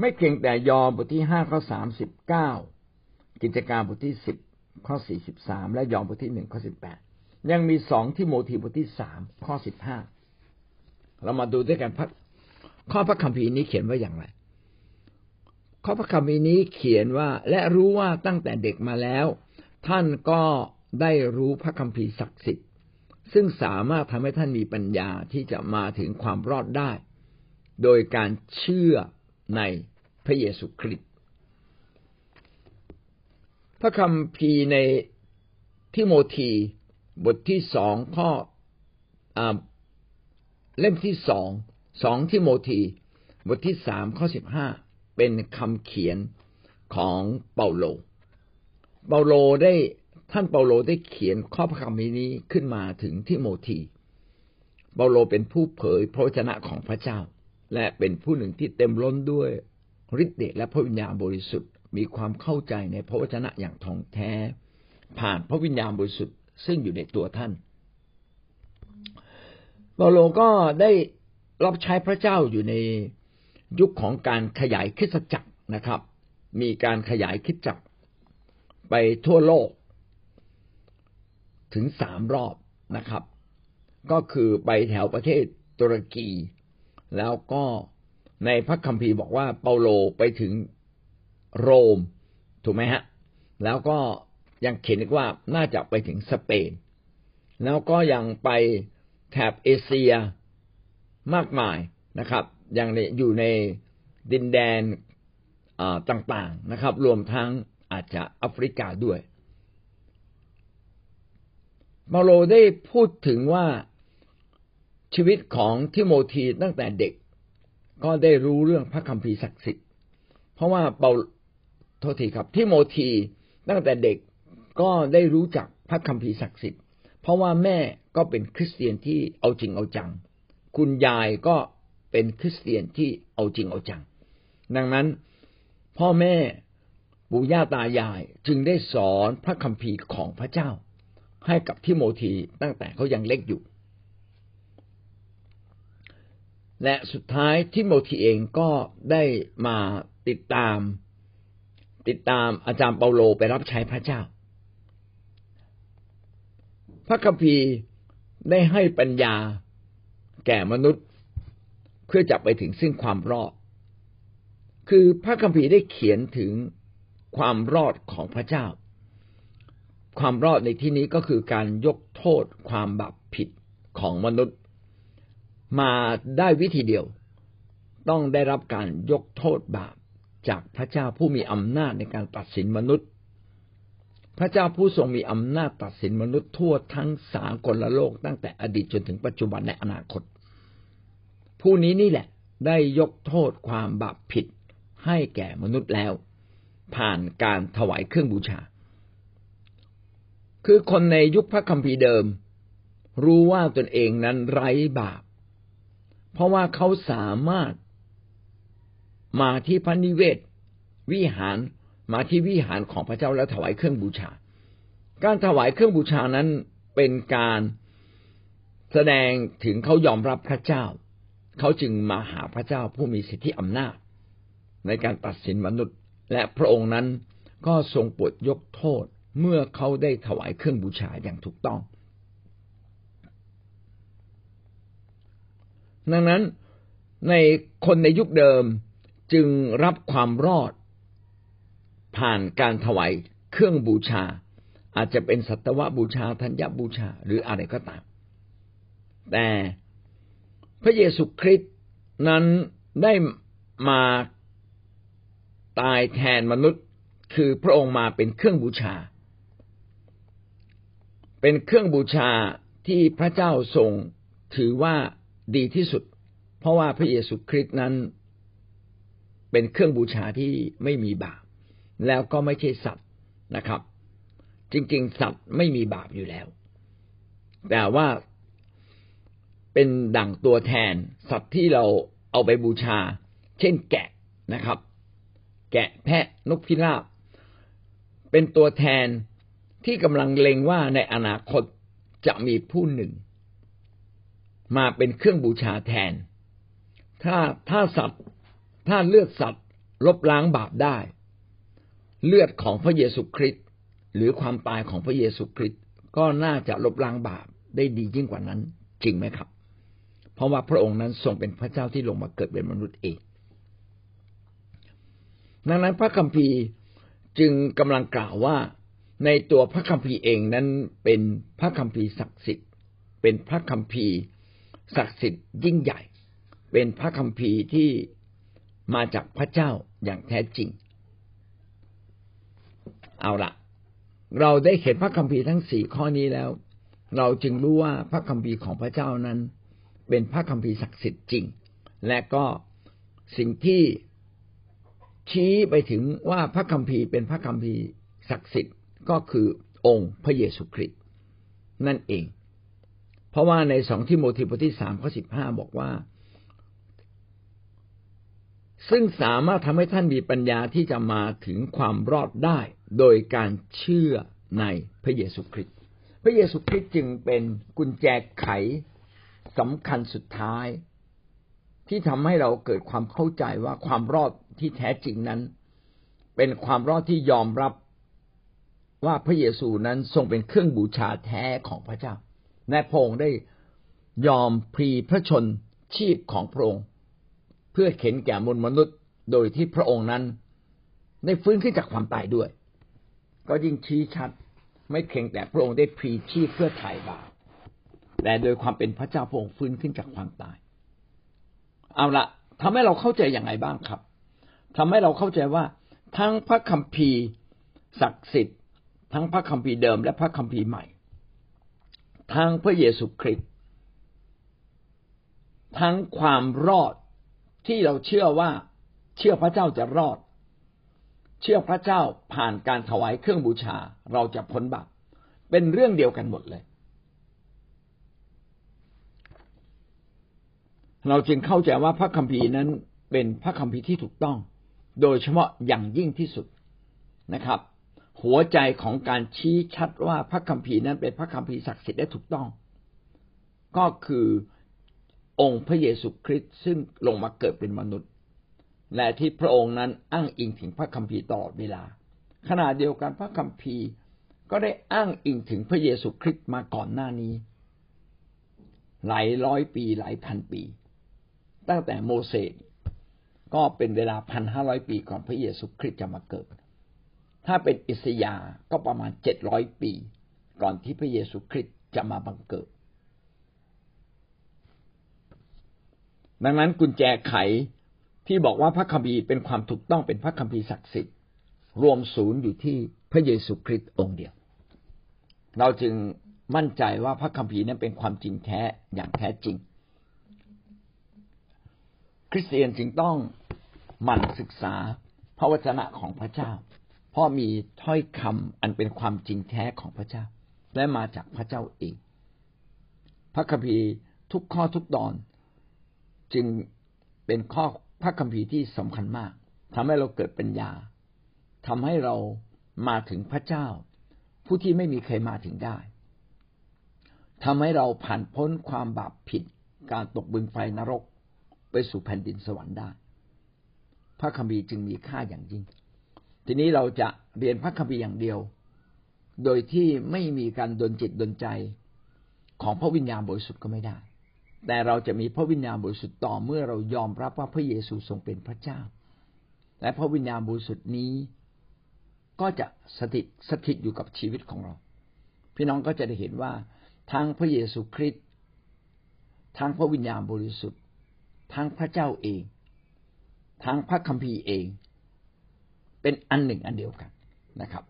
ไม่เพียงแต่ยอบทที่ห้าข้อสามสิบเก้ากิจการบทที่สิบข้อสี่สิบสามและยอห์นบทที่หนึ่งข้อสิบแปดยังมีสองที่โมทีบทที่สามข้อสิบห้าเรามาดูด้วยกันพระข้อพระคัมภีร์นี้เขียนว่าอย่างไร ข้อพระคัมภีร์นี้เขียนว่า และรู้ว่าตั้งแต่เด็กมาแล้ว ท่านก็ได้รู้พระคัมภีร์ศักดิ์สิทธิ์ ซึ่งสามารถทำให้ท่านมีปัญญาที่จะมาถึงความรอดได้ โดยการเชื่อใน ระเยซูคริสต์พระคัมภีในทิโมธีบทที่สองข้ออเล่มที่สองสองทิโมธีบทที่สามข้อสิบห้าเป็นคำเขียนของเปาโล เปาโลได้ท่านเปาโลได้เขียนข้อพระคัมภีนี้ขึ้นมาถึงทิโมธีเปาโลเป็นผู้เผยพระวจนะของพระเจ้า และเป็นผู้หนึ่งที่เต็มล้นด้วย ฤทธิ์เดชและพระวิญญาณบริสุทธิ์ มีความเข้าใจในพระวจนะอย่างท่องแท้ ผ่านพระวิญญาณบริสุทธิ์ซึ่งอยู่ในตัวท่านเปาโลก็ได้รับใช้พระเจ้าอยู่ในยุคของการขยายคริสตจักรนะครับ มีการขยายคริสตจักรไปทั่วโลก ถึงสามรอบนะครับ ก็คือไปแถวประเทศตุรกี แล้วก็ ในพระคัมภีร์บอกว่าเปาโลไปถึงโรมถูกไหมฮะ แล้วก็ยังเขียนอีกว่าน่าจะไปถึงสเปน แล้วก็ยังไปแถบเอเชียมากมายนะครับยังอยู่ในดินแดนต่างๆนะครับ รวมทั้งอาจจะแอฟริกาด้วยเปาโลได้พูดถึงว่าชีวิตของทิโมธีตั้งแต่เด็ก ก็ได้รู้เรื่องพระคัมภีร์ศักดิ์สิทธิ์ เพราะว่าเปาโทษทีครับทิโมธีตั้งแต่เด็กก็ได้รู้จักพระคัมภีร์ศักดิ์สิทธิ์ เพราะว่าแม่ก็เป็นคริสเตียนที่เอาจริงเอาจัง คุณยายก็เป็นคริสเตียนที่เอาจริงเอาจัง ดังนั้นพ่อแม่ปู่ย่าตายายจึงได้สอนพระคัมภีร์ของพระเจ้า ให้กับทิโมธีตั้งแต่เขายังเล็กอยู่ และสุดท้ายทิโมธีเองก็ได้มาติดตาม ติดตามอาจารย์เปาโลไปรับใช้พระเจ้า พระคัมภีร์ได้ให้ปัญญาแก่มนุษย์ เพื่อจะไปถึงซึ่งความรอด คือพระคัมภีร์ได้เขียนถึงความรอดของพระเจ้า ความรอดในที่นี้ก็คือการยกโทษความบาปผิดของมนุษย์ มาได้วิธีเดียว ต้องได้รับการยกโทษบาปจากพระเจ้าผู้มีอำนาจในการตัดสินมนุษย์ พระเจ้าผู้ทรงมีอำนาจตัดสินมนุษย์ทั่วทั้งสากลโลกตั้งแต่อดีตจนถึงปัจจุบันในอนาคต ผู้นี้นี่แหละได้ยกโทษความบาปผิดให้แก่มนุษย์แล้ว ผ่านการถวายเครื่องบูชา คือคนในยุคพระคัมภีร์เดิม รู้ว่าตนเองนั้นไร้บาป เพราะว่าเขาสามารถมาที่พระนิเวศ วิหารมาที่วิหารของพระเจ้าแล้วถวายเครื่องบูชา การถวายเครื่องบูชานั้นเป็นการแสดงถึงเขายอมรับพระเจ้า เขาจึงมาหาพระเจ้าผู้มีสิทธิอำนาจ ในการตัดสินมนุษย์ และพระองค์นั้นก็ทรงโปรดยกโทษเมื่อเขาได้ถวายเครื่องบูชาอย่างถูกต้อง ดังนั้นในคนในยุคเดิมจึงรับความรอด ผ่านการถวายเครื่องบูชา อาจจะเป็นสัตวบูชาธัญญบูชาหรืออะไรก็ตาม แต่พระเยซูคริสต์นั้นได้มาตายแทนมนุษย์ คือพระองค์มาเป็นเครื่องบูชา เป็นเครื่องบูชาที่พระเจ้าทรงถือว่า ดีที่สุด เพราะว่าพระเยซูคริสต์นั้น เป็นเครื่องบูชาที่ไม่มีบาป แล้วก็ไม่ใช่สัตว์นะครับ จริง ๆ สัตว์ไม่มีบาปอยู่แล้ว แต่ว่าเป็นดั่งตัวแทนสัตว์ที่เราเอาไปบูชา เช่นแกะนะครับ แกะแพะนกพิราบ เป็นตัวแทนที่กำลังเล็งว่าในอนาคตจะมีผู้หนึ่ง มาเป็นเครื่องบูชาแทน ถ้าถ้าสัตว์ถ้าเลือดสัตว์ลบล้างบาปได้ เลือดของพระเยซูคริสต์หรือความตายของพระเยซูคริสต์ก็น่าจะลบล้างบาปได้ดียิ่งกว่านั้น จริงไหมครับ เพราะว่าพระองค์นั้นทรงเป็นพระเจ้าที่ลงมาเกิดเป็นมนุษย์เอง ดังนั้นพระคัมภีร์จึงกำลังกล่าวว่าในตัวพระคัมภีร์เองนั้นเป็นพระคัมภีร์ศักดิ์สิทธิ์ เป็นพระคัมภีร์ ศักดิ์สิทธิ์ยิ่งใหญ่ เป็นพระคัมภีร์ที่มาจากพระเจ้าอย่างแท้จริง เอาละเราได้เห็นพระคัมภีร์ทั้งสี่ข้อนี้แล้ว เราจึงรู้ว่าพระคัมภีร์ของพระเจ้านั้น เป็นพระคัมภีร์ศักดิ์สิทธิ์จริง และก็สิ่งที่ชี้ไปถึงว่าพระคัมภีร์เป็นพระคัมภีร์ศักดิ์สิทธิ์ก็คือองค์พระเยซูคริสต์นั่นเอง เพราะว่าในสองทิโมธีบทที่สามข้อสิบห้าบอกว่า ซึ่งสามารถทำให้ท่านมีปัญญาที่จะมาถึงความรอดได้ โดยการเชื่อในพระเยซูคริสต์พระเยซูคริสต์จึงเป็นกุญแจไขสำคัญสุดท้าย ที่ทำให้เราเกิดความเข้าใจว่าความรอดที่แท้จริงนั้น เป็นความรอดที่ยอมรับว่าพระเยซูนั้นทรงเป็นเครื่องบูชาแท้ของพระเจ้า และพระองค์ได้ยอมพรีพระชนชีพของพระองค์ เพื่อเข็นแก่มวลมนุษย์ โดยที่พระองค์นั้น ได้ฟื้นขึ้นจากความตายด้วย ก็ยิ่งชี้ชัด ไม่เพียงแต่พระองค์ได้พรีชีพเพื่อไถ่บาปแต่โดยความเป็นพระเจ้าพระองค์ฟื้นขึ้นจากความตาย เอาละทำให้เราเข้าใจอย่างไรบ้างครับทำให้เราเข้าใจว่าทั้งพระคัมภีร์ศักดิ์สิทธิ์ ทั้งพระคัมภีร์เดิมและพระคัมภีร์ใหม่ ทั้งพระเยซูคริสต์ทั้งความรอดที่เราเชื่อว่าเชื่อพระเจ้าจะรอด เชื่อพระเจ้าผ่านการถวายเครื่องบูชาเราจะพ้นบาปเป็นเรื่องเดียวกันหมดเลย เราจึงเข้าใจว่าพระคัมภีร์นั้นเป็นพระคัมภีร์ที่ถูกต้อง โดยเฉพาะอย่างยิ่งที่สุดนะครับ หัวใจของการชี้ชัดว่าพระคัมภีร์นั้นเป็นพระคัมภีร์ศักดิ์สิทธิ์และถูกต้อง ก็คือองค์พระเยซูคริสต์ซึ่งลงมาเกิดเป็นมนุษย์ และที่พระองค์นั้นอ้างอิงถึงพระคัมภีร์ตลอดเวลา ขณะเดียวกันพระคัมภีร์ก็ได้อ้างอิงถึงพระเยซูคริสต์มาก่อนหน้านี้ หลายร้อยปีหลายพันปี ตั้งแต่โมเสสก็เป็นเวลาพันห้าร้อยปีก่อนพระเยซูคริสต์จะมาเกิด ถ้าเป็นอิสยาก็ประมาณเจ็ดร้อยปี ก่อนที่พระเยซูคริสต์จะมาบังเกิด ดังนั้นกุญแจไขที่บอกว่าพระคัมภีร์เป็นความถูกต้องเป็นพระคัมภีร์ศักดิ์สิทธิ์ รวมศูนย์อยู่ที่พระเยซูคริสต์องค์เดียว เราจึงมั่นใจว่าพระคัมภีร์นั้นเป็นความจริงแท้อย่างแท้จริง คริสเตียนจึงต้องหมั่นศึกษาพระวจนะของพระเจ้า เพราะมีถ้อยคำอันเป็นความจริงแท้ของพระเจ้า และมาจากพระเจ้าเอง พระคัมภีร์ทุกข้อทุกตอน จึงเป็นข้อพระคัมภีร์ที่สำคัญมากทำให้เราเกิดปัญญาทำให้เรามาถึงพระเจ้า ผู้ที่ไม่มีใครมาถึงได้ทำให้เราผ่านพ้นความบาปผิด การตกบึงไฟนรก ไปสู่แผ่นดินสวรรค์ได้ พระคัมภีร์จึงมีค่าอย่างยิ่ง ทีนี้เราจะเรียนพระคัมภีร์อย่างเดียว โดยที่ไม่มีการดลจิตดลใจของพระวิญญาณบริสุทธิ์ก็ไม่ได้ แต่เราจะมีพระวิญญาณบริสุทธิ์ต่อเมื่อเรายอมรับว่าพระเยซูทรงเป็นพระเจ้า และพระวิญญาณบริสุทธิ์นี้ ก็จะสถิตสถิตอยู่กับชีวิตของเรา พี่น้องก็จะได้เห็นว่าทั้งพระเยซูคริสต์ทั้งพระวิญญาณบริสุทธิ์ ทั้งพระเจ้าเอง ทั้งพระคัมภีร์เอง เป็นอันหนึ่งอันเดียวกันนะครับ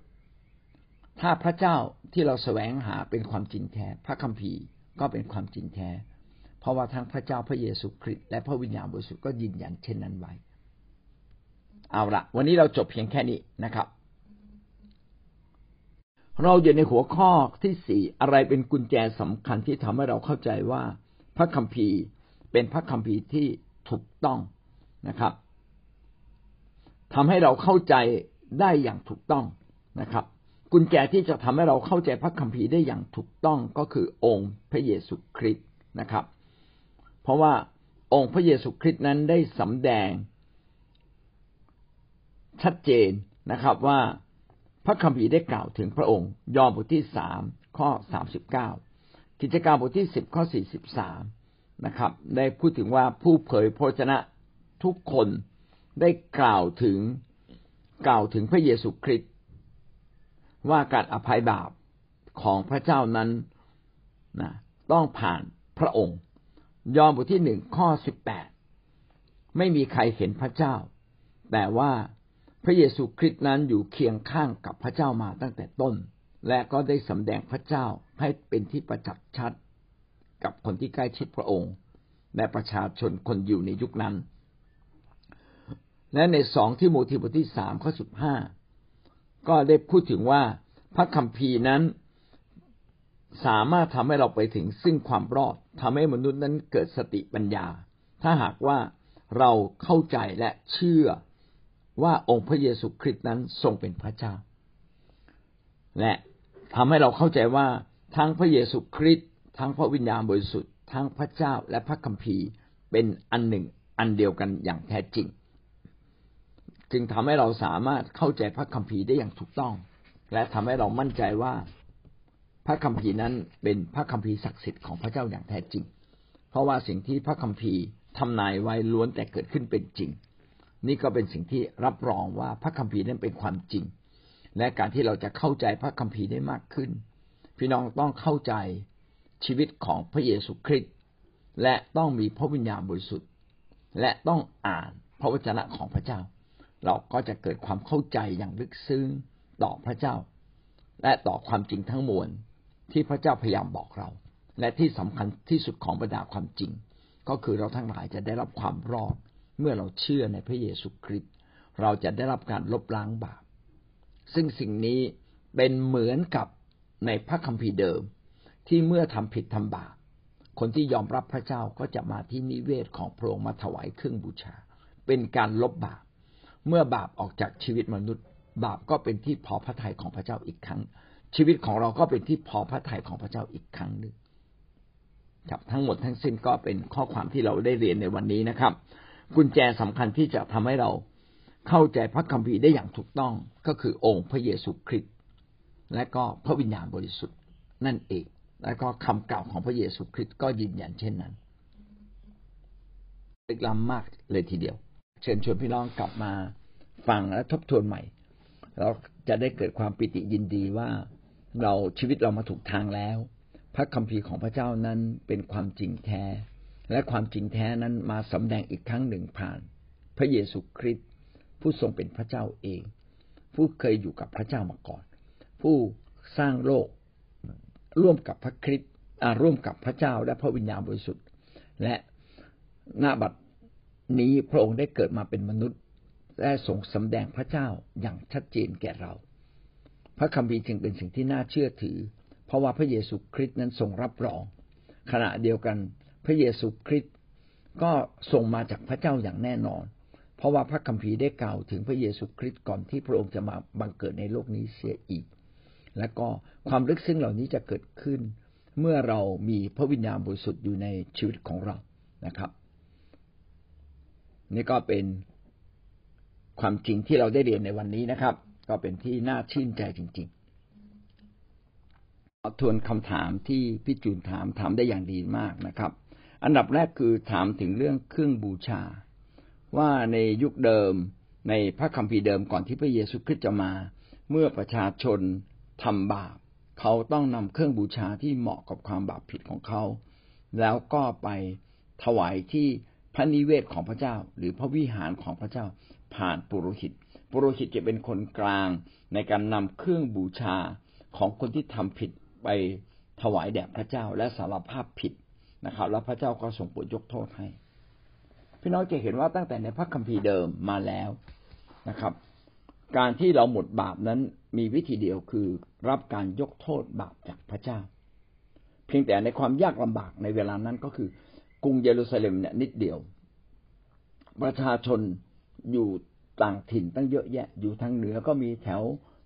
ถ้าพระเจ้าที่เราแสวงหาเป็นความจริงแท้พระคัมภีร์ก็เป็นความจริงแท้ เพราะว่าทั้งพระเจ้าพระเยซูคริสต์และพระวิญญาณบริสุทธิ์ก็ยืนยันเช่นนั้นไว้ เอาละวันนี้เราจบเพียงแค่นี้นะครับ เราอยู่ในหัวข้อที่สี่อะไรเป็นกุญแจสำคัญที่ทำให้เราเข้าใจว่า พระคัมภีร์เป็นพระคัมภีร์ที่ถูกต้องนะครับ ทำให้เราเข้าใจได้อย่างถูกต้องนะครับ กุญแจที่จะทำให้เราเข้าใจพระคัมภีร์ได้อย่างถูกต้องก็คือองค์พระเยซูคริสต์นะครับ เพราะว่าองค์พระเยซูคริสต์นั้นได้สำแดง ชัดเจนนะครับว่าพระคัมภีร์ได้กล่าวถึงพระองค์ ยอห์นบทที่สามข้อสามสิบเก้ากิจการบทที่สิบข้อสี่สิบสามนะครับ ได้พูดถึงว่าผู้เผยพระชนะทุกคน ได้กล่าวถึงกล่าวถึงพระเยซูคริสต์ว่าการอภัยบาปของพระเจ้านั้นนะต้องผ่านพระองค์ ยอห์นบทที่หนึ่งข้อสิบแปดไม่มีใครเห็นพระเจ้า แต่ว่าพระเยซูคริสต์นั้นอยู่เคียงข้างกับพระเจ้ามาตั้งแต่ต้น และก็ได้สำแดงพระเจ้าให้เป็นที่ประจักษ์ชัด กับคนที่ใกล้ชิดพระองค์ และประชาชนคนอยู่ในยุคนั้น และในสองที่โมธีบทที่สามข้อสิบห้าก็ได้พูดถึงว่าพระคัมภีร์นั้นสามารถทำให้เราไปถึงซึ่งความรอดทำให้มนุษย์นั้นเกิดสติปัญญา ถ้าหากว่าเราเข้าใจและเชื่อว่าองค์พระเยซูคริสต์นั้นทรงเป็นพระเจ้า และทำให้เราเข้าใจว่าทั้งพระเยซูคริสต์ทั้งพระวิญญาณบริสุทธิ์ทั้งพระเจ้าและพระคัมภีร์เป็นอันหนึ่งอันเดียวกันอย่างแท้จริง จึงทำให้เราสามารถเข้าใจพระคัมภีร์ได้อย่างถูกต้อง และทำให้เรามั่นใจว่าพระคัมภีร์นั้นเป็นพระคัมภีร์ศักดิ์สิทธิ์ของพระเจ้าอย่างแท้จริง เพราะว่าสิ่งที่พระคัมภีร์ทำนายไว้ล้วนแต่เกิดขึ้นเป็นจริง นี่ก็เป็นสิ่งที่รับรองว่าพระคัมภีร์นั้นเป็นความจริง และการที่เราจะเข้าใจพระคัมภีร์ได้มากขึ้น พี่น้องต้องเข้าใจชีวิตของพระเยซูคริสต์และต้องมีพระวิญญาณบริสุทธิ์ และต้องอ่านพระวจนะของพระเจ้า เราก็จะเกิดความเข้าใจอย่างลึกซึ้งต่อพระเจ้า และต่อความจริงทั้งมวลที่พระเจ้าพยายามบอกเรา และที่สำคัญที่สุดของบรรดาความจริง ก็คือเราทั้งหลายจะได้รับความรอดเมื่อเราเชื่อในพระเยซูคริสต์เราจะได้รับการลบล้างบาป ซึ่งสิ่งนี้เป็นเหมือนกับในพระคัมภีร์เดิม ที่เมื่อทำผิดทำบาปคนที่ยอมรับพระเจ้าก็จะมาที่นิเวศของพระองค์มาถวายเครื่องบูชา เป็นการลบบาป เมื่อบาปออกจากชีวิตมนุษย์ บาปก็เป็นที่พอพระทัยของพระเจ้าอีกครั้ง ชีวิตของเราก็เป็นที่พอพระทัยของพระเจ้าอีกครั้งหนึ่งครับทั้งหมดทั้งสิ้นก็เป็นข้อความที่เราได้เรียนในวันนี้นะครับ กุญแจสำคัญที่จะทำให้เราเข้าใจพระคัมภีร์ได้อย่างถูกต้องก็คือองค์พระเยซูคริสต์และก็พระวิญญาณบริสุทธิ์นั่นเอง และก็คำกล่าวของพระเยซูคริสต์ก็ยืนยันเช่นนั้นเล็กล้ำมากเลยทีเดียว เชิญชวนพี่น้องกลับมาฟังและทบทวนใหม่ เราจะได้เกิดความปิติยินดีว่าเราชีวิตเรามาถูกทางแล้ว พระคัมภีร์ของพระเจ้านั้นเป็นความจริงแท้ และความจริงแท้นั้นมาสำแดงอีกครั้งหนึ่งผ่าน พระเยซูคริสต์ผู้ทรงเป็นพระเจ้าเอง ผู้เคยอยู่กับพระเจ้ามาก่อน ผู้สร้างโลกร่วมกับพระคริสต์ร่วมกับพระเจ้าและพระวิญญาณบริสุทธิ์ และหน้าบัด นี้พระองค์ได้เกิดมาเป็นมนุษย์ และทรงสำแดงพระเจ้าอย่างชัดเจนแก่เรา พระคัมภีร์จึงเป็นสิ่งที่น่าเชื่อถือ เพราะว่าพระเยซูคริสต์นั้นทรงรับรอง ขณะเดียวกันพระเยซูคริสต์ก็ทรงมาจากพระเจ้าอย่างแน่นอน เพราะว่าพระคัมภีร์ได้กล่าวถึงพระเยซูคริสต์ก่อนที่พระองค์จะมาบังเกิดในโลกนี้เสียอีก และก็ความลึกซึ้งเหล่านี้จะเกิดขึ้น เมื่อเรามีพระวิญญาณบริสุทธิ์อยู่ในชีวิตของเรานะครับ นี่ก็เป็นความจริงที่เราได้เรียนในวันนี้นะครับ ก็เป็นที่น่าชื่นใจจริงๆทวนคำถามที่พี่จูนถามถามได้อย่างดีมากนะครับ อันดับแรกคือถามถึงเรื่องเครื่องบูชา ว่าในยุคเดิมในพระคัมภีร์เดิมก่อนที่พระเยซูคริสต์จะมา เมื่อประชาชนทำบาป เขาต้องนำเครื่องบูชาที่เหมาะกับความบาปผิดของเขา แล้วก็ไปถวายที่ ระนิเวศของพระเจ้า หรือพระวิหารของพระเจ้า ผ่านปุโรหิต ปุโรหิตจะเป็นคนกลางในการนำเครื่องบูชาของคนที่ทำผิดไปถวายแด่พระเจ้าและสารภาพผิดนะครับ แล้วพระเจ้าก็ส่งโปรดยกโทษให้ พี่น้องจะเห็นว่าตั้งแต่ในพระคัมภีร์เดิมมาแล้วนะครับ การที่เราหมดบาปนั้นมีวิธีเดียวคือรับการยกโทษบาปจากพระเจ้า เพียงแต่ในความยากลำบากในเวลานั้นก็คือ กรุงเยรูซาเล็มเนี่ยนิดเดียว ประชาชนอยู่ต่างถิ่นตั้งเยอะแยะ อยู่ทางเหนือก็มีแถว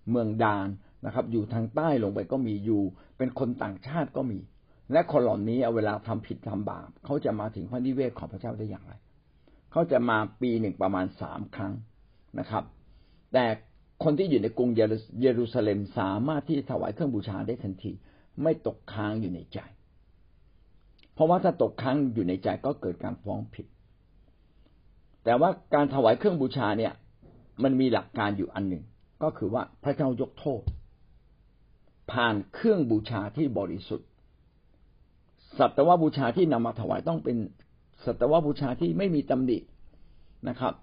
เมืองดานนะครับ อยู่ทางใต้ลงไปก็มีอยู่ เป็นคนต่างชาติก็มี และคนเหล่านี้เอาเวลาทำผิดทำบาปเขาจะมาถึงพระนิเวศของพระเจ้าได้อย่างไร เขาจะมาปีหนึ่งประมาณสามครั้งนะครับ แต่คนที่อยู่ในกรุงเยรูซาเล็มสามารถที่ถวายเครื่องบูชาได้ทันที ไม่ตกค้างอยู่ในใจ เพราะว่าถ้าตกค้างอยู่ในใจก็เกิดการฟ้องผิด แต่ว่าการถวายเครื่องบูชาเนี่ย มันมีหลักการอยู่อันหนึ่ง ก็คือว่าพระเจ้ายกโทษ ผ่านเครื่องบูชาที่บริสุทธิ์ สัตวบูชาที่นำมาถวายต้องเป็นสัตวบูชาที่ไม่มีตำหนินะครับ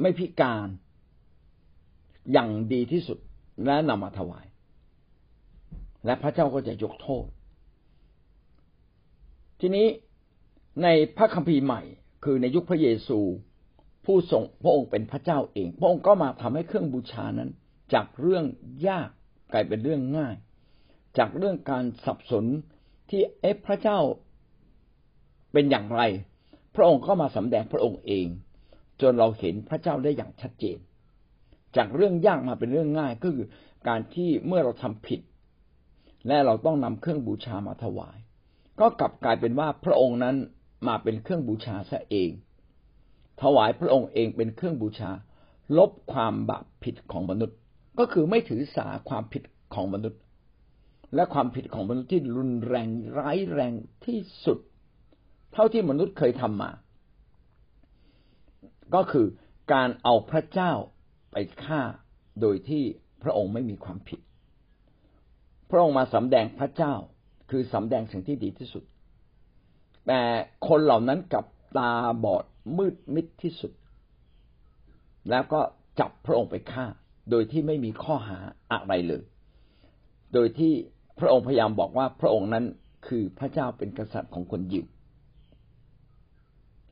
ไม่พิการอย่างดีที่สุดและนำมาถวาย และพระเจ้าก็จะยกโทษ ทีนี้ในพระคัมภีร์ใหม่ คือในยุคพระเยซู ผู้ทรงพระองค์เป็นพระเจ้าเอง พระองค์ก็มาทำให้เครื่องบูชานั้น จากเรื่องยากกลายเป็นเรื่องง่าย จากเรื่องการสับสนที่เอฟพระเจ้าเป็นอย่างไร พระองค์ก็มาสำแดงพระองค์เอง จนเราเห็นพระเจ้าได้อย่างชัดเจน จากเรื่องยากมาเป็นเรื่องง่ายก็คือการที่เมื่อเราทำผิด และเราต้องนำเครื่องบูชามาถวาย ก็กลับกลายเป็นว่าพระองค์นั้นมาเป็นเครื่องบูชาซะเอง ถวายพระองค์เองเป็นเครื่องบูชา ลบความบาปผิดของมนุษย์ ก็คือไม่ถือสาความผิดของมนุษย์ และความผิดของมนุษย์ที่รุนแรงร้ายแรงที่สุด เท่าที่มนุษย์เคยทำมา ก็คือการเอาพระเจ้าไปฆ่าโดยที่พระองค์ไม่มีความผิด พระองค์มาสำแดงพระเจ้า คือสำแดงสิ่งที่ดีที่สุด แต่คนเหล่านั้นกับตาบอดมืดมิดที่สุด แล้วก็จับพระองค์ไปฆ่า โดยที่ไม่มีข้อหาอะไรเลย โดยที่พระองค์พยายามบอกว่าพระองค์นั้นคือพระเจ้าเป็นกษัตริย์ของคนยิว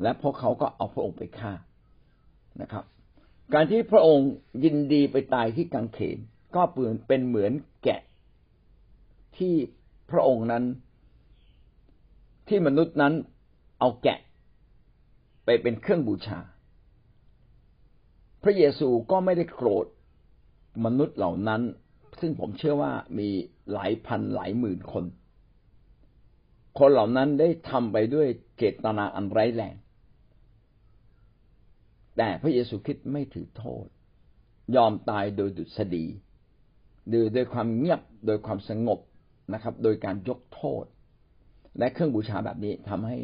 และพวกเขาก็เอาพระองค์ไปฆ่านะครับ การที่พระองค์ยินดีไปตายที่กังเขนก็เปลือนเป็นเหมือนแกะที่ พระองค์นั้น ที่มนุษย์นั้นเอาแกะไปเป็นเครื่องบูชา พระเยซูก็ไม่ได้โกรธมนุษย์เหล่านั้น ซึ่งผมเชื่อว่ามีหลายพันหลายหมื่นคน คนเหล่านั้นได้ทำไปด้วยเจตนาอันไร้แรง แต่พระเยซูคริสต์ไม่ถือโทษ ยอมตายโดยดุษฎีโดยโดยความเงียบโดยความสงบ นะครับ โดยการยกโทษ และเครื่องบูชาแบบนี้ทำให้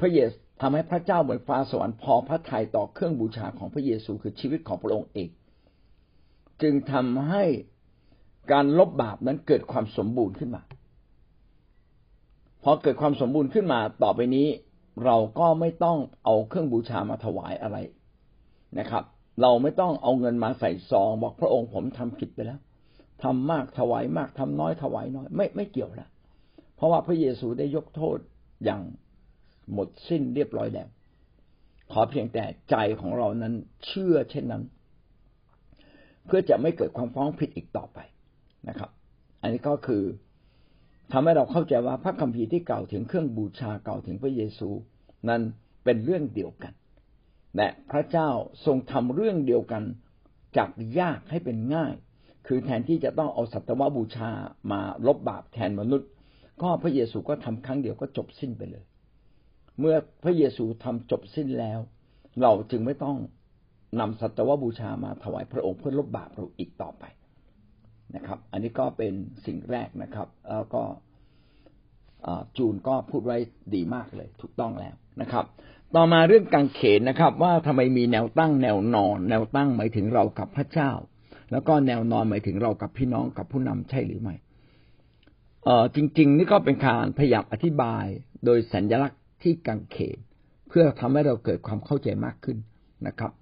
พระเยซูทำให้พระเจ้าบนฟ้าสวรรค์พอพระทัยต่อเครื่องบูชาของพระเยซูคือชีวิตของพระองค์เองจึงทำให้การลบบาปนั้นเกิดความสมบูรณ์ขึ้นมา พอเกิดความสมบูรณ์ขึ้นมาต่อไปนี้ เราก็ไม่ต้องเอาเครื่องบูชามาถวายอะไรนะครับ เราไม่ต้องเอาเงินมาใส่ซอง บอกพระองค์ผมทำผิดไปแล้ว ทำมากถวายมากทำน้อยถวายน้อย ไม่ไม่เกี่ยวแล้วเพราะว่าพระเยซูได้ยกโทษอย่างหมดสิ้นเรียบร้อยแล้วขอเพียงแต่ใจของเรานั้นเชื่อเช่นนั้น เพื่อจะไม่เกิดความฟ้องผิดอีกต่อไปนะครับ อันนี้ก็คือทำให้เราเข้าใจว่าพระคัมภีร์ที่กล่าวถึงเครื่องบูชาเก่าถึงพระเยซูนั้นเป็นเรื่องเดียวกันและพระเจ้าทรงทำเรื่องเดียวกันจากยากให้เป็นง่าย คือแทนที่จะต้องเอาสัตวบูชามาลบบาปแทนมนุษย์ ก็พระเยซูก็ทำครั้งเดียวก็จบสิ้นไปเลย เมื่อพระเยซูทำจบสิ้นแล้ว เราจึงไม่ต้องนำสัตวบูชามาถวายพระองค์เพื่อลบบาปเราอีกต่อไปนะครับ อันนี้ก็เป็นสิ่งแรกนะครับ แล้วก็จูนก็พูดไว้ดีมากเลย ถูกต้องแล้วนะครับ ต่อมาเรื่องกางเขนนะครับ ว่าทำไมมีแนวตั้งแนวนอน แนวตั้งหมายถึงเรากับพระเจ้า แล้วก็แนวนอนหมายถึงเรากับพี่น้องกับผู้นำใช่หรือไม่เออจริง ๆ นี่ก็เป็นการพยายามอธิบายโดยสัญลักษณ์ที่กางเขน เพื่อทำให้เราเกิดความเข้าใจมากขึ้นนะครับ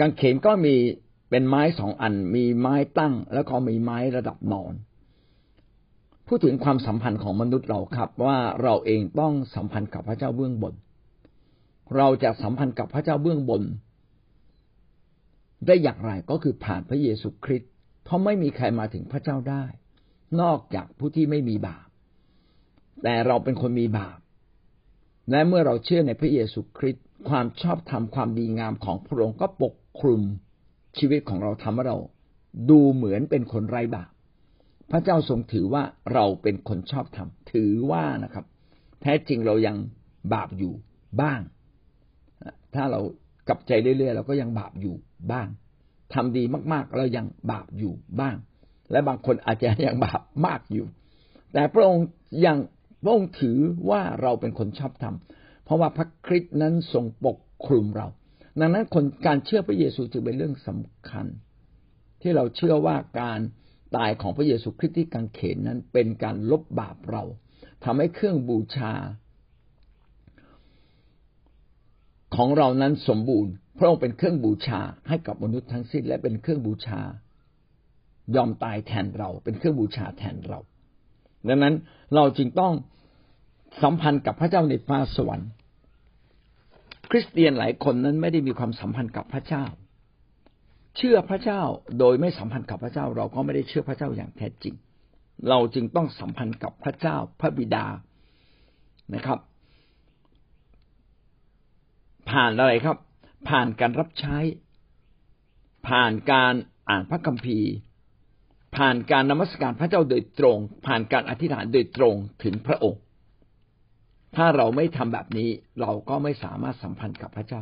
กางเขนก็มีเป็นไม้สองอัน มีไม้ตั้ง แล้วก็มีไม้ระดับนอน พูดถึงความสัมพันธ์ของมนุษย์เราครับ ว่าเราเองต้องสัมพันธ์กับพระเจ้าเบื้องบน เราจะสัมพันธ์กับพระเจ้าเบื้องบน ได้อย่างไรก็คือผ่านพระเยซูคริสต์เพราะไม่มีใครมาถึงพระเจ้าได้ นอกจากผู้ที่ไม่มีบาป แต่เราเป็นคนมีบาป และเมื่อเราเชื่อในพระเยซูคริสต์ความชอบธรรมความดีงามของพระองค์ก็ปกคลุมชีวิตของเราทำให้เรา ดูเหมือนเป็นคนไร้บาป พระเจ้าทรงถือว่าเราเป็นคนชอบธรรมถือว่านะครับ แท้จริงเรายังบาปอยู่บ้าง ถ้าเรา กลับใจเรื่อยๆเราก็ยังบาปอยู่บ้างทำดีมากๆเรายังบาปอยู่บ้าง และบางคนอาจจะยังบาปมากอยู่ แต่พระองค์ยังพระองค์ถือว่าเราเป็นคนชอบธรรมเพราะว่าพระคริสต์นั้นทรงปกคลุมเรา ดังนั้นคนการเชื่อพระเยซูจึงเป็นเรื่องสำคัญ ที่เราเชื่อว่าการตายของพระเยซูคริสต์ที่กังเขนนั้นเป็นการลบบาปเราทำให้เครื่องบูชา ของเรานั้นสมบูรณ์ พระองค์เป็นเครื่องบูชาให้กับมนุษย์ทั้งสิ้น และเป็นเครื่องบูชา ยอมตายแทนเรา เป็นเครื่องบูชาแทนเรา ดังนั้นเราจึงต้องสัมพันธ์กับพระเจ้าในฟ้าสวรรค์คริสเตียนหลายคนนั้นไม่ได้มีความสัมพันธ์กับพระเจ้า เชื่อพระเจ้าโดยไม่สัมพันธ์กับพระเจ้า เราก็ไม่ได้เชื่อพระเจ้าอย่างแท้จริง เราจึงต้องสัมพันธ์กับพระเจ้าพระบิดานะครับ ผ่านอะไรครับ ผ่านการรับใช้ ผ่านการอ่านพระคัมภีร์ ผ่านการนมัสการพระเจ้าโดยตรง ผ่านการอธิษฐานโดยตรงถึงพระองค์ ถ้าเราไม่ทำแบบนี้เราก็ไม่สามารถสัมพันธ์กับพระเจ้า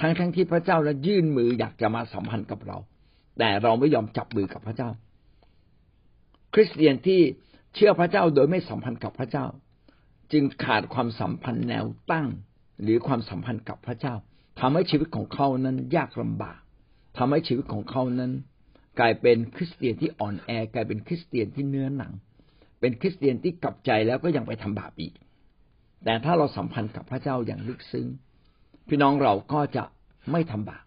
ทั้งทั้งที่พระเจ้าและยื่นมืออยากจะมาสัมพันธ์กับเรา แต่เราไม่ยอมจับมือกับพระเจ้า คริสเตียนที่เชื่อพระเจ้าโดยไม่สัมพันธ์กับพระเจ้า จึงขาดความสัมพันธ์แนวตั้ง หรือความสัมพันธ์กับพระเจ้าทำให้ชีวิตของเขานั้นยากลำบากทำให้ชีวิตของเขานั้น กลายเป็นคริสเตียนที่อ่อนแอกลายเป็นคริสเตียนที่เนื้อหนัง เป็นคริสเตียนที่กลับใจแล้วก็ยังไปทำบาปอีก แต่ถ้าเราสัมพันธ์กับพระเจ้าอย่างลึกซึ้ง พี่น้องเราก็จะไม่ทำบาป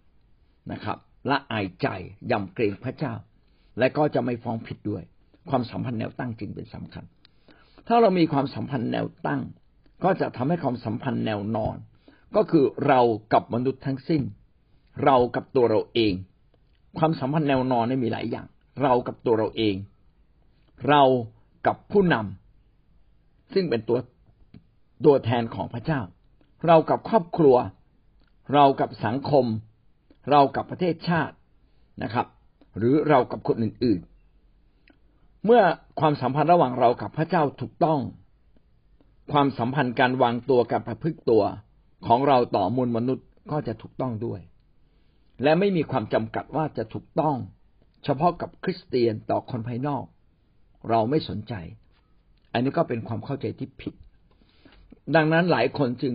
นะครับละอายใจยำเกรงพระเจ้า และก็จะไม่ฟ้องผิดด้วย ความสัมพันธ์แนวตั้งจึงเป็นสำคัญ ถ้าเรามีความสัมพันธ์แนวตั้ง ก็จะทำให้ความสัมพันธ์แนวนอน ก็คือเรากับมนุษย์ทั้งสิ้น เรากับตัวเราเอง ความสัมพันธ์แนวนอนนี่มีหลายอย่าง เรากับตัวเราเอง เรากับผู้นำซึ่งเป็นตัวตัวแทนของพระเจ้า เรากับครอบครัว เรากับสังคม เรากับประเทศชาตินะครับ หรือเรากับคนอื่น ๆ เมื่อความสัมพันธ์ระหว่างเรากับพระเจ้าถูกต้อง ความสัมพันธ์การวางตัวการประพฤติตัวของเราต่อมวลมนุษย์ก็จะถูกต้องด้วย และไม่มีความจำกัดว่าจะถูกต้อง เฉพาะกับคริสเตียนต่อคนภายนอก เราไม่สนใจ อันนี้ก็เป็นความเข้าใจที่ผิด ดังนั้นหลายคนจึง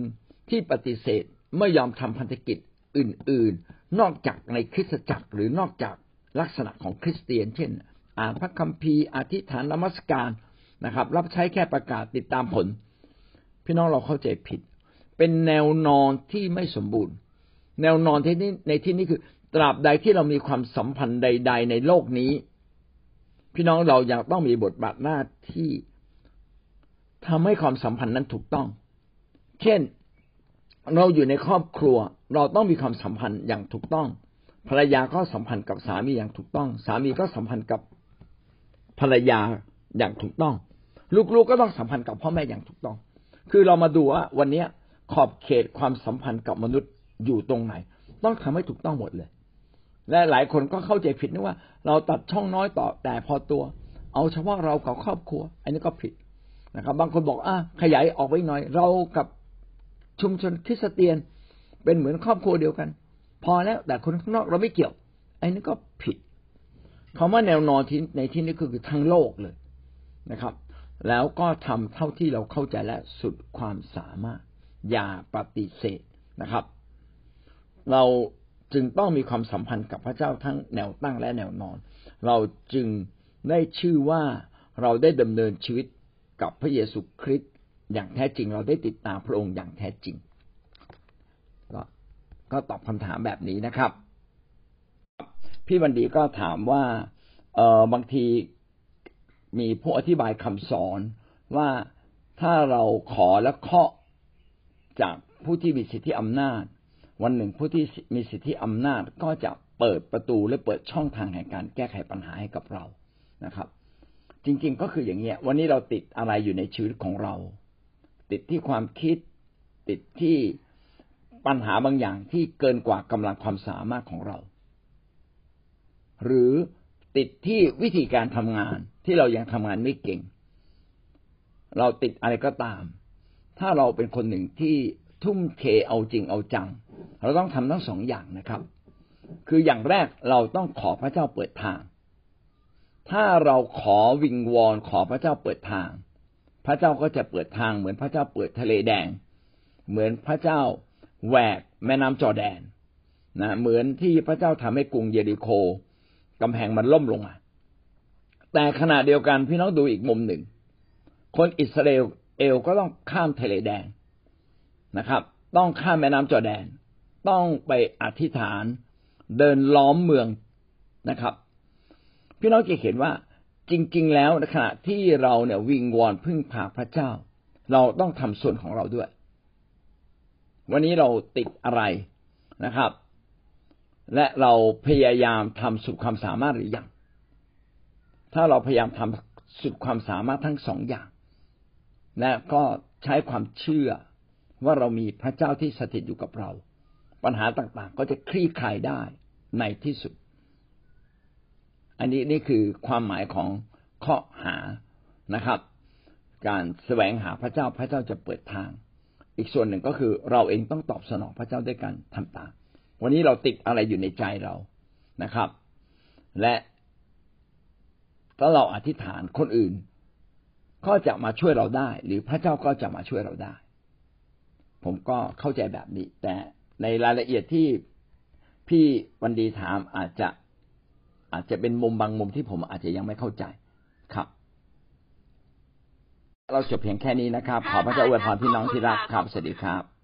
ที่ปฏิเสธไม่ยอมทำพันธกิจอื่น ๆ นอกจากในคริสตจักรหรือนอกจากลักษณะของคริสเตียน เช่น อ่านพระคัมภีร์อธิษฐานนมัสการนะครับ รับใช้แค่ประกาศติดตามผล พี่น้องเราเข้าใจผิด เป็นแนวนอนที่ไม่สมบูรณ์ แนวนอนที่นี้ในที่นี้คือ ตราบใดที่เรามีความสัมพันธ์ใด ๆ ในโลกนี้ พี่น้องเรายังต้องมีบทบาทหน้าที่ทำให้ความสัมพันธ์นั้นถูกต้อง เช่น เราอยู่ในครอบครัว เราต้องมีความสัมพันธ์อย่างถูกต้อง ภรรยาก็สัมพันธ์กับสามีอย่างถูกต้อง สามีก็สัมพันธ์กับภรรยาอย่างถูกต้อง ลูกๆกก็ต้องสัมพันธ์กับพ่อแม่อย่างถูกต้อง คือเรามาดูว่าวันนี้ขอบเขตความสัมพันธ์กับมนุษย์อยู่ตรงไหน ต้องทำให้ถูกต้องหมดเลย และหลายคนก็เข้าใจผิดนะว่า เราตัดช่องน้อยต่อแต่พอตัว เอาเฉพาะเรากับครอบครัว อันนี้ก็ผิดนะครับ บางคนบอกอะขยายออกไปหน่อย เรากับชุมชนคริสเตียน เป็นเหมือนครอบครัวเดียวกัน พอแล้วแต่คนข้างนอกเราไม่เกี่ยวอ้นี่ก็ผิดคาว่าแนวนอนที่ในที่นี้คือทั้งโลกเลยนะครับ แล้วก็ทำเท่าที่เราเข้าใจและสุดความสามารถ อย่าปฏิเสธนะครับ เราจึงต้องมีความสัมพันธ์กับพระเจ้าทั้งแนวตั้งและแนวนอน เราจึงได้ชื่อว่าเราได้ดำเนินชีวิตกับพระเยซูคริสต์อย่างแท้จริง เราได้ติดตามพระองค์อย่างแท้จริง ก็ก็ตอบคำถามแบบนี้นะครับ พี่วันดีก็ถามว่าเออบางที มีผู้อธิบายคำสอนว่าถ้าเราขอและเคาะจากผู้ที่มีสิทธิอำนาจ วันหนึ่งผู้ที่มีสิทธิอำนาจก็จะเปิดประตูและเปิดช่องทางแห่งการแก้ไขปัญหาให้กับเรานะครับ จริงๆก็คืออย่างเงี้ยวันนี้เราติดอะไรอยู่ในชีวิตของเรา ติดที่ความคิดติดที่ปัญหาบางอย่างที่เกินกว่ากำลังความสามารถของเรา หรือ ติดที่วิธีการทำงาน ที่เรายังทำงานไม่เก่ง เราติดอะไรก็ตาม ถ้าเราเป็นคนหนึ่งที่ทุ่มเทเอาจริงเอาจัง เราต้องทำทั้งสองอย่างนะครับ คืออย่างแรกเราต้องขอพระเจ้าเปิดทาง ถ้าเราขอวิงวอนขอพระเจ้าเปิดทาง พระเจ้าก็จะเปิดทาง เหมือนพระเจ้าเปิดทะเลแดง เหมือนพระเจ้าแหวกแม่น้ำจอแดนนะเหมือนที่พระเจ้าทำให้กรุงเยริโค กำแพงมันล่มลงมา แต่ขณะเดียวกันพี่น้องดูอีกมุมหนึ่ง คนอิสราเอลเอลก็ต้องข้ามทะเลแดงนะครับ ต้องข้ามแม่น้ำจอแดน ต้องไปอธิษฐานเดินล้อมเมืองนะครับ พี่น้องจะเห็นว่าจริง ๆ แล้วในขณะที่เราเนี่ยวิงวอนพึ่งพาพระเจ้า เราต้องทำส่วนของเราด้วย วันนี้เราติดอะไรนะครับ และเราพยายามทำสุดความสามารถหรือยังถ้าเราพยายามทำสุดความสามารถทั้งสองอย่าง และก็ใช้ความเชื่อว่าเรามีพระเจ้าที่สถิตอยู่กับเรา ปัญหาต่างๆ ก็จะคลี่คลายได้ในที่สุด อันนี้นี่คือความหมายของข้อหานะครับ การแสวงหาพระเจ้าพระเจ้าจะเปิดทาง อีกส่วนหนึ่งก็คือเราเองต้องตอบสนองพระเจ้าด้วยการทำตาม วันนี้เราติดอะไรอยู่ในใจเรานะครับ และถ้าเราอธิษฐานคนอื่น ก็จะมาช่วยเราได้ หรือพระเจ้าก็จะมาช่วยเราได้ ผมก็เข้าใจแบบนี้ แต่ในรายละเอียดที่พี่วันดีถามอาจจะอาจจะเป็นมุมบางมุมที่ผมอาจจะยังไม่เข้าใจครับ เราจบเพียงแค่นี้นะครับ ขอพระเจ้าอวยพรพี่น้องที่รักครับสวัสดีครับ